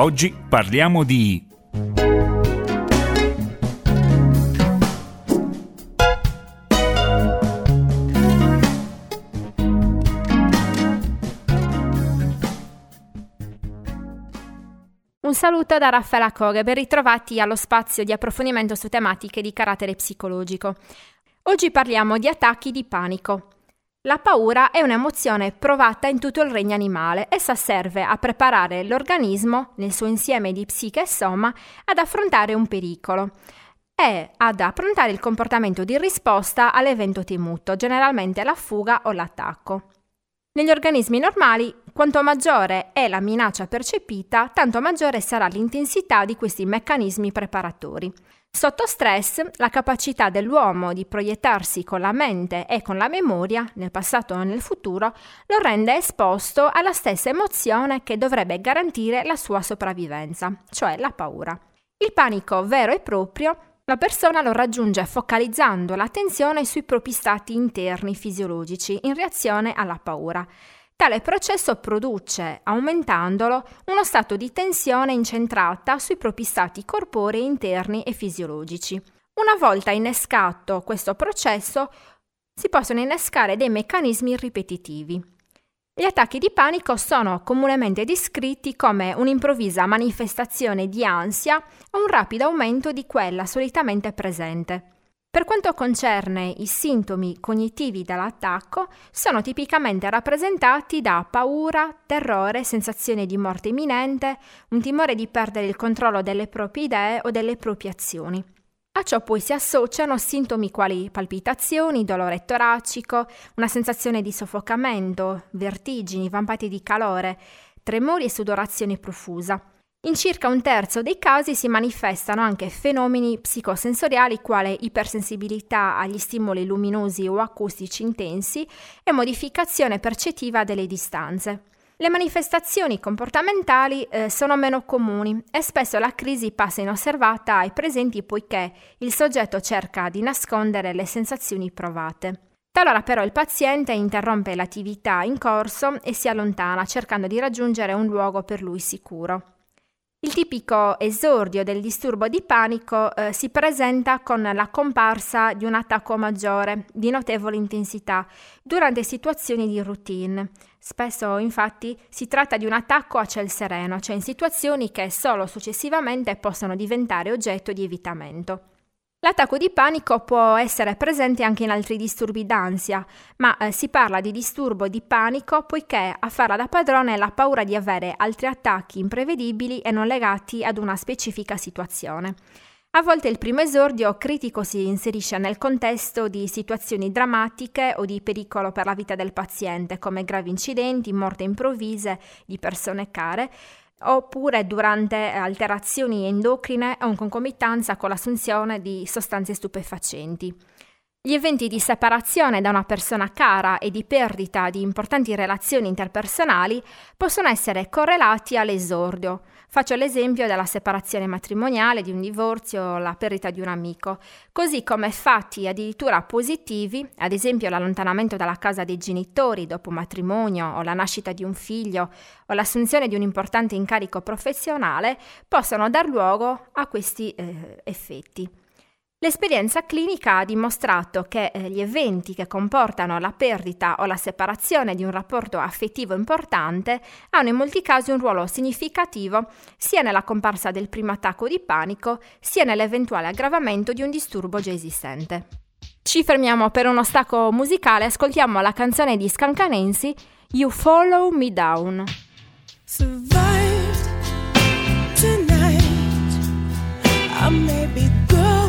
Oggi parliamo di Un saluto da Raffaella Coghe, ben ritrovati allo spazio di approfondimento su tematiche di carattere psicologico. Oggi parliamo di attacchi di panico. La paura è un'emozione provata in tutto il regno animale. Essa serve a preparare l'organismo, nel suo insieme di psiche e soma, ad affrontare un pericolo e ad approntare il comportamento di risposta all'evento temuto, generalmente la fuga o l'attacco. Negli organismi normali, quanto maggiore è la minaccia percepita, tanto maggiore sarà l'intensità di questi meccanismi preparatori. Sotto stress, la capacità dell'uomo di proiettarsi con la mente e con la memoria, nel passato o nel futuro, lo rende esposto alla stessa emozione che dovrebbe garantire la sua sopravvivenza, cioè la paura. Il panico vero e proprio la persona lo raggiunge focalizzando l'attenzione sui propri stati interni fisiologici in reazione alla paura. Tale processo produce, aumentandolo, uno stato di tensione incentrata sui propri stati corporei interni e fisiologici. Una volta innescato questo processo, si possono innescare dei meccanismi ripetitivi. Gli attacchi di panico sono comunemente descritti come un'improvvisa manifestazione di ansia o un rapido aumento di quella solitamente presente. Per quanto concerne i sintomi cognitivi dell'attacco, sono tipicamente rappresentati da paura, terrore, sensazione di morte imminente, un timore di perdere il controllo delle proprie idee o delle proprie azioni. A ciò poi si associano sintomi quali palpitazioni, dolore toracico, una sensazione di soffocamento, vertigini, vampati di calore, tremori e sudorazione profusa. In circa un terzo dei casi si manifestano anche fenomeni psicosensoriali quale ipersensibilità agli stimoli luminosi o acustici intensi e modificazione percettiva delle distanze. Le manifestazioni comportamentali eh, sono meno comuni e spesso la crisi passa inosservata ai presenti poiché il soggetto cerca di nascondere le sensazioni provate. Talora però il paziente interrompe l'attività in corso e si allontana cercando di raggiungere un luogo per lui sicuro. Il tipico esordio del disturbo di panico eh, si presenta con la comparsa di un attacco maggiore, di notevole intensità, durante situazioni di routine. Spesso infatti si tratta di un attacco a ciel sereno, cioè in situazioni che solo successivamente possono diventare oggetto di evitamento. L'attacco di panico può essere presente anche in altri disturbi d'ansia, ma eh, si parla di disturbo di panico poiché a farla da padrone è la paura di avere altri attacchi imprevedibili e non legati ad una specifica situazione. A volte il primo esordio critico si inserisce nel contesto di situazioni drammatiche o di pericolo per la vita del paziente, come gravi incidenti, morte improvvise di persone care, oppure durante alterazioni endocrine o in concomitanza con l'assunzione di sostanze stupefacenti. Gli eventi di separazione da una persona cara e di perdita di importanti relazioni interpersonali possono essere correlati all'esordio. Faccio l'esempio della separazione matrimoniale, di un divorzio la perdita di un amico, così come fatti addirittura positivi, ad esempio l'allontanamento dalla casa dei genitori dopo matrimonio o la nascita di un figlio o l'assunzione di un importante incarico professionale, possono dar luogo a questi eh, effetti. L'esperienza clinica ha dimostrato che eh, gli eventi che comportano la perdita o la separazione di un rapporto affettivo importante hanno in molti casi un ruolo significativo sia nella comparsa del primo attacco di panico sia nell'eventuale aggravamento di un disturbo già esistente. Ci fermiamo per uno stacco musicale, ascoltiamo la canzone di Scancanensi You Follow Me Down. Survived tonight. I may be forgive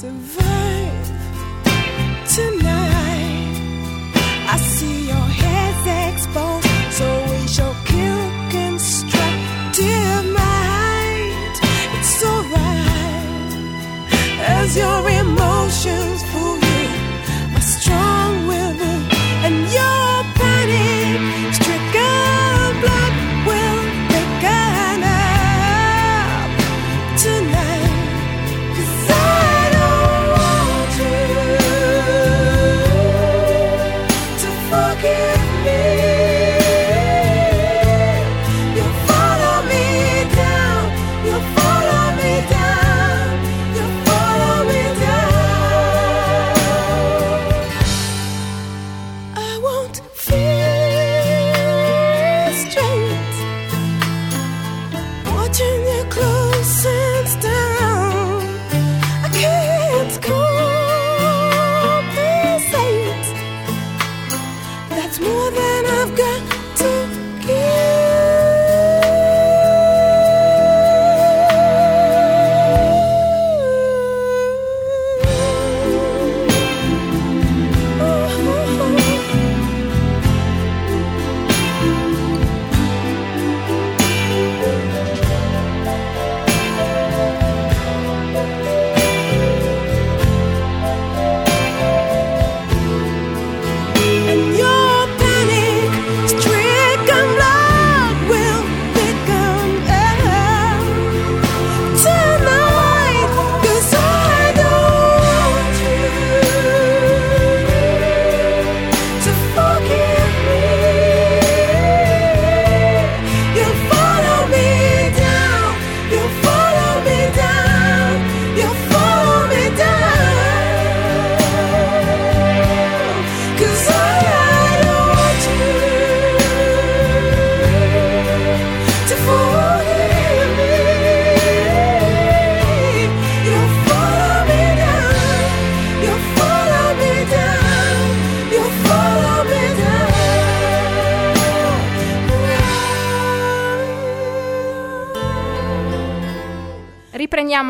survive. don't feel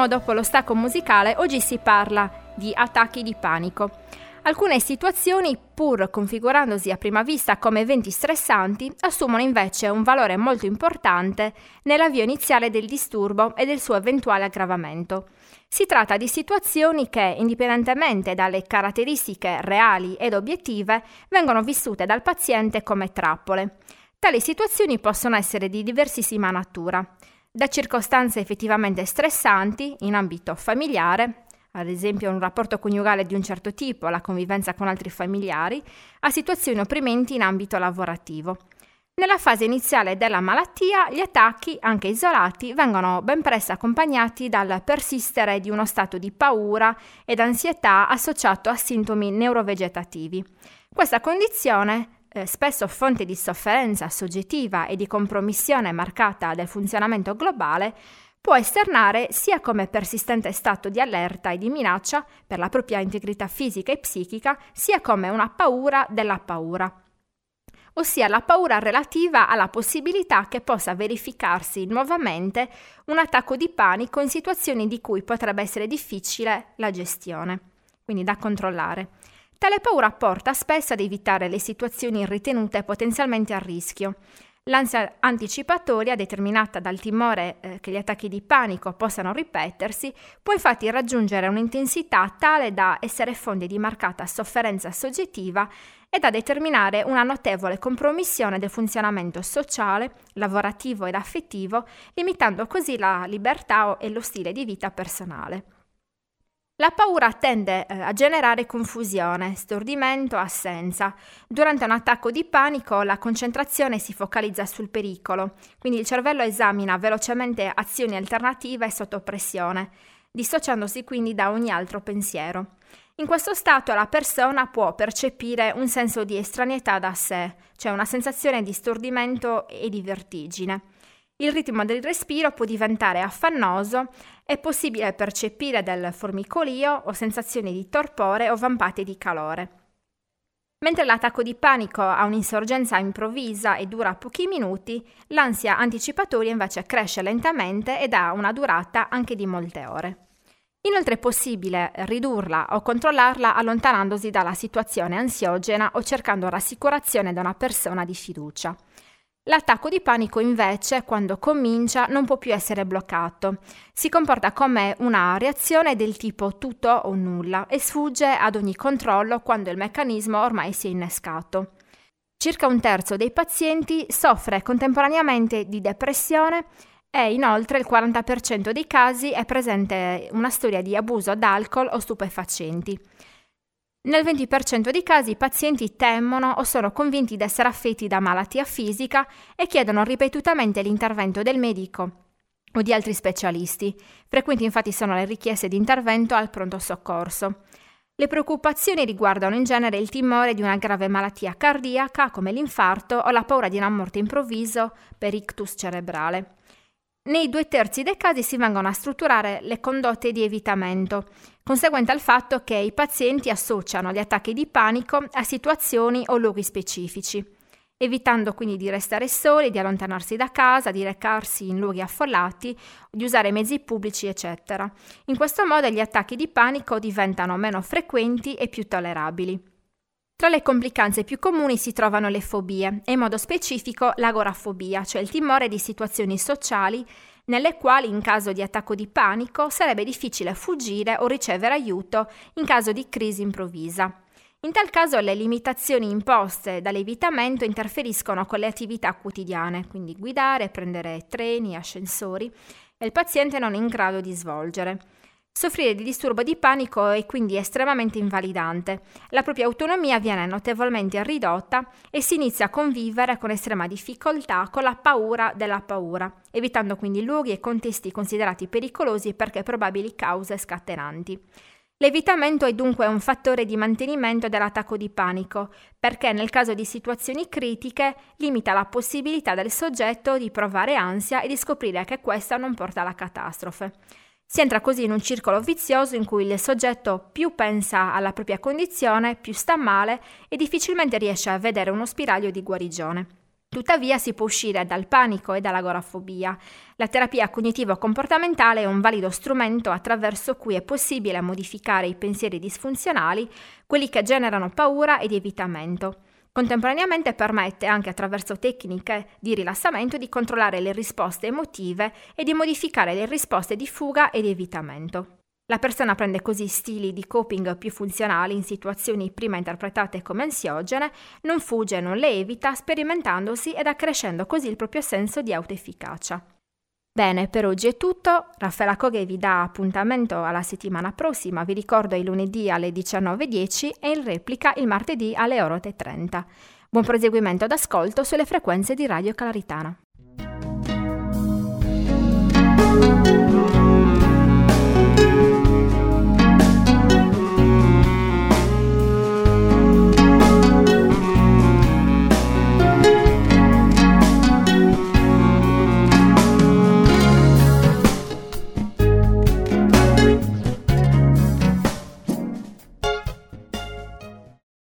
Riprendiamo dopo lo stacco musicale, oggi si parla di attacchi di panico. Alcune situazioni, pur configurandosi a prima vista come eventi stressanti, assumono invece un valore molto importante nell'avvio iniziale del disturbo e del suo eventuale aggravamento. Si tratta di situazioni che, indipendentemente dalle caratteristiche reali ed obiettive, vengono vissute dal paziente come trappole. Tali situazioni possono essere di diversissima natura da circostanze effettivamente stressanti in ambito familiare, ad esempio un rapporto coniugale di un certo tipo, la convivenza con altri familiari, a situazioni opprimenti in ambito lavorativo. Nella fase iniziale della malattia, gli attacchi, anche isolati, vengono ben presto accompagnati dal persistere di uno stato di paura ed ansietà associato a sintomi neurovegetativi. Questa condizione eh, spesso fonte di sofferenza soggettiva e di compromissione marcata del funzionamento globale, può esternare sia come persistente stato di allerta e di minaccia per la propria integrità fisica e psichica, sia come una paura della paura, ossia la paura relativa alla possibilità che possa verificarsi nuovamente un attacco di panico in situazioni di cui potrebbe essere difficile la gestione, quindi da controllare. Tale paura porta spesso ad evitare le situazioni ritenute potenzialmente a rischio. L'ansia anticipatoria, determinata dal timore eh, che gli attacchi di panico possano ripetersi, può infatti raggiungere un'intensità tale da essere fonte di marcata sofferenza soggettiva e da determinare una notevole compromissione del funzionamento sociale, lavorativo ed affettivo, limitando così la libertà e lo stile di vita personale. La paura tende eh, a generare confusione, stordimento, assenza. Durante un attacco di panico la concentrazione si focalizza sul pericolo, quindi il cervello esamina velocemente azioni alternative sotto pressione, dissociandosi quindi da ogni altro pensiero. In questo stato la persona può percepire un senso di estraneità da sé, cioè una sensazione di stordimento e di vertigine. Il ritmo del respiro può diventare affannoso, è possibile percepire del formicolio o sensazioni di torpore o vampate di calore. Mentre l'attacco di panico ha un'insorgenza improvvisa e dura pochi minuti, l'ansia anticipatoria invece cresce lentamente ed ha una durata anche di molte ore. Inoltre è possibile ridurla o controllarla allontanandosi dalla situazione ansiogena o cercando rassicurazione da una persona di fiducia. L'attacco di panico invece, quando comincia, non può più essere bloccato. Si comporta come una reazione del tipo tutto o nulla e sfugge ad ogni controllo quando il meccanismo ormai si è innescato. Circa un terzo dei pazienti soffre contemporaneamente di depressione e inoltre il 40% dei casi è presente una storia di abuso d'alcol o stupefacenti. Nel 20% dei casi i pazienti temono o sono convinti di essere affetti da malattia fisica e chiedono ripetutamente l'intervento del medico o di altri specialisti. Frequenti infatti sono le richieste di intervento al pronto soccorso. Le preoccupazioni riguardano in genere il timore di una grave malattia cardiaca come l'infarto o la paura di una morte improvviso per ictus cerebrale. Nei due terzi dei casi si vengono a strutturare le condotte di evitamento, conseguente al fatto che i pazienti associano gli attacchi di panico a situazioni o luoghi specifici evitando quindi di restare soli, di allontanarsi da casa, di recarsi in luoghi affollati, di usare mezzi pubblici, eccetera. In questo modo gli attacchi di panico diventano meno frequenti e più tollerabili. Tra le complicanze più comuni si trovano le fobie, e in modo specifico l'agorafobia, cioè il timore di situazioni sociali nelle quali in caso di attacco di panico sarebbe difficile fuggire o ricevere aiuto in caso di crisi improvvisa. In tal caso le limitazioni imposte dall'evitamento interferiscono con le attività quotidiane, quindi guidare, prendere treni, ascensori, e il paziente non è in grado di svolgere. Soffrire di disturbo di panico è quindi estremamente invalidante. La propria autonomia viene notevolmente ridotta e si inizia a convivere con estrema difficoltà con la paura della paura, evitando quindi luoghi e contesti considerati pericolosi perché probabili cause scatenanti. L'evitamento è dunque un fattore di mantenimento dell'attacco di panico, perché nel caso di situazioni critiche limita la possibilità del soggetto di provare ansia e di scoprire che questa non porta alla catastrofe. Si entra così in un circolo vizioso in cui il soggetto più pensa alla propria condizione, più sta male e difficilmente riesce a vedere uno spiraglio di guarigione. Tuttavia si può uscire dal panico e dall'agorafobia. La terapia cognitivo-comportamentale è un valido strumento attraverso cui è possibile modificare i pensieri disfunzionali, quelli che generano paura ed evitamento. Contemporaneamente permette anche attraverso tecniche di rilassamento di controllare le risposte emotive e di modificare le risposte di fuga ed evitamento. La persona prende così stili di coping più funzionali in situazioni prima interpretate come ansiogene, non fugge, non le evita, sperimentandosi ed accrescendo così il proprio senso di autoefficacia. Bene, per oggi è tutto. Raffaella Coghe vi dà appuntamento alla settimana prossima. Vi ricordo il lunedì alle 19.10 e in replica il martedì alle ore 8.30. Buon proseguimento d'ascolto sulle frequenze di Radio Calaritana.